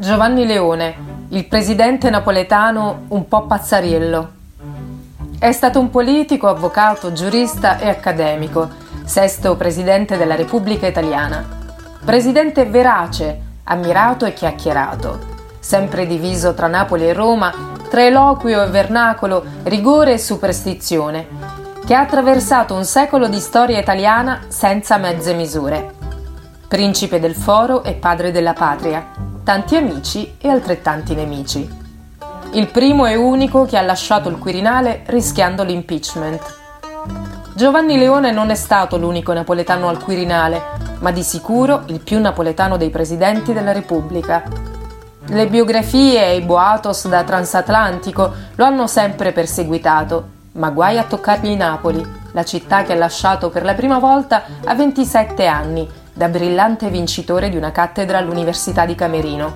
Giovanni Leone, il presidente napoletano un po' pazzariello. È stato un politico, avvocato, giurista e accademico, sesto presidente della Repubblica Italiana. Presidente verace, ammirato e chiacchierato, sempre diviso tra Napoli e Roma, tra eloquio e vernacolo, rigore e superstizione, che ha attraversato un secolo di storia italiana senza mezze misure. Principe del foro e padre della patria tanti amici e altrettanti nemici. Il primo e unico che ha lasciato il Quirinale rischiando l'impeachment. Giovanni Leone non è stato l'unico napoletano al Quirinale, ma di sicuro il più napoletano dei presidenti della Repubblica. Le biografie e i boatos da transatlantico lo hanno sempre perseguitato, ma guai a toccargli Napoli, la città che ha lasciato per la prima volta a 27 anni da brillante vincitore di una cattedra all'Università di Camerino.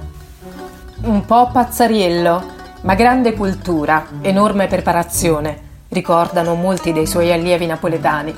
Un po' pazzariello, ma grande cultura, enorme preparazione, ricordano molti dei suoi allievi napoletani.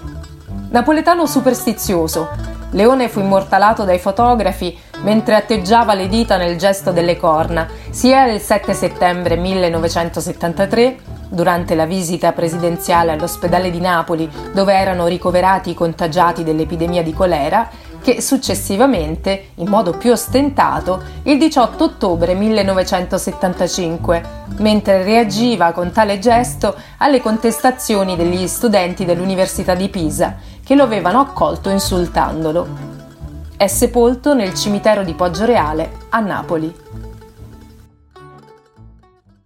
Napoletano superstizioso, Leone fu immortalato dai fotografi mentre atteggiava le dita nel gesto delle corna, sia il 7 settembre 1973, durante la visita presidenziale all'ospedale di Napoli, dove erano ricoverati i contagiati dell'epidemia di colera, che successivamente, in modo più ostentato, il 18 ottobre 1975, mentre reagiva con tale gesto alle contestazioni degli studenti dell'Università di Pisa, che lo avevano accolto insultandolo. È sepolto nel cimitero di Poggioreale a Napoli.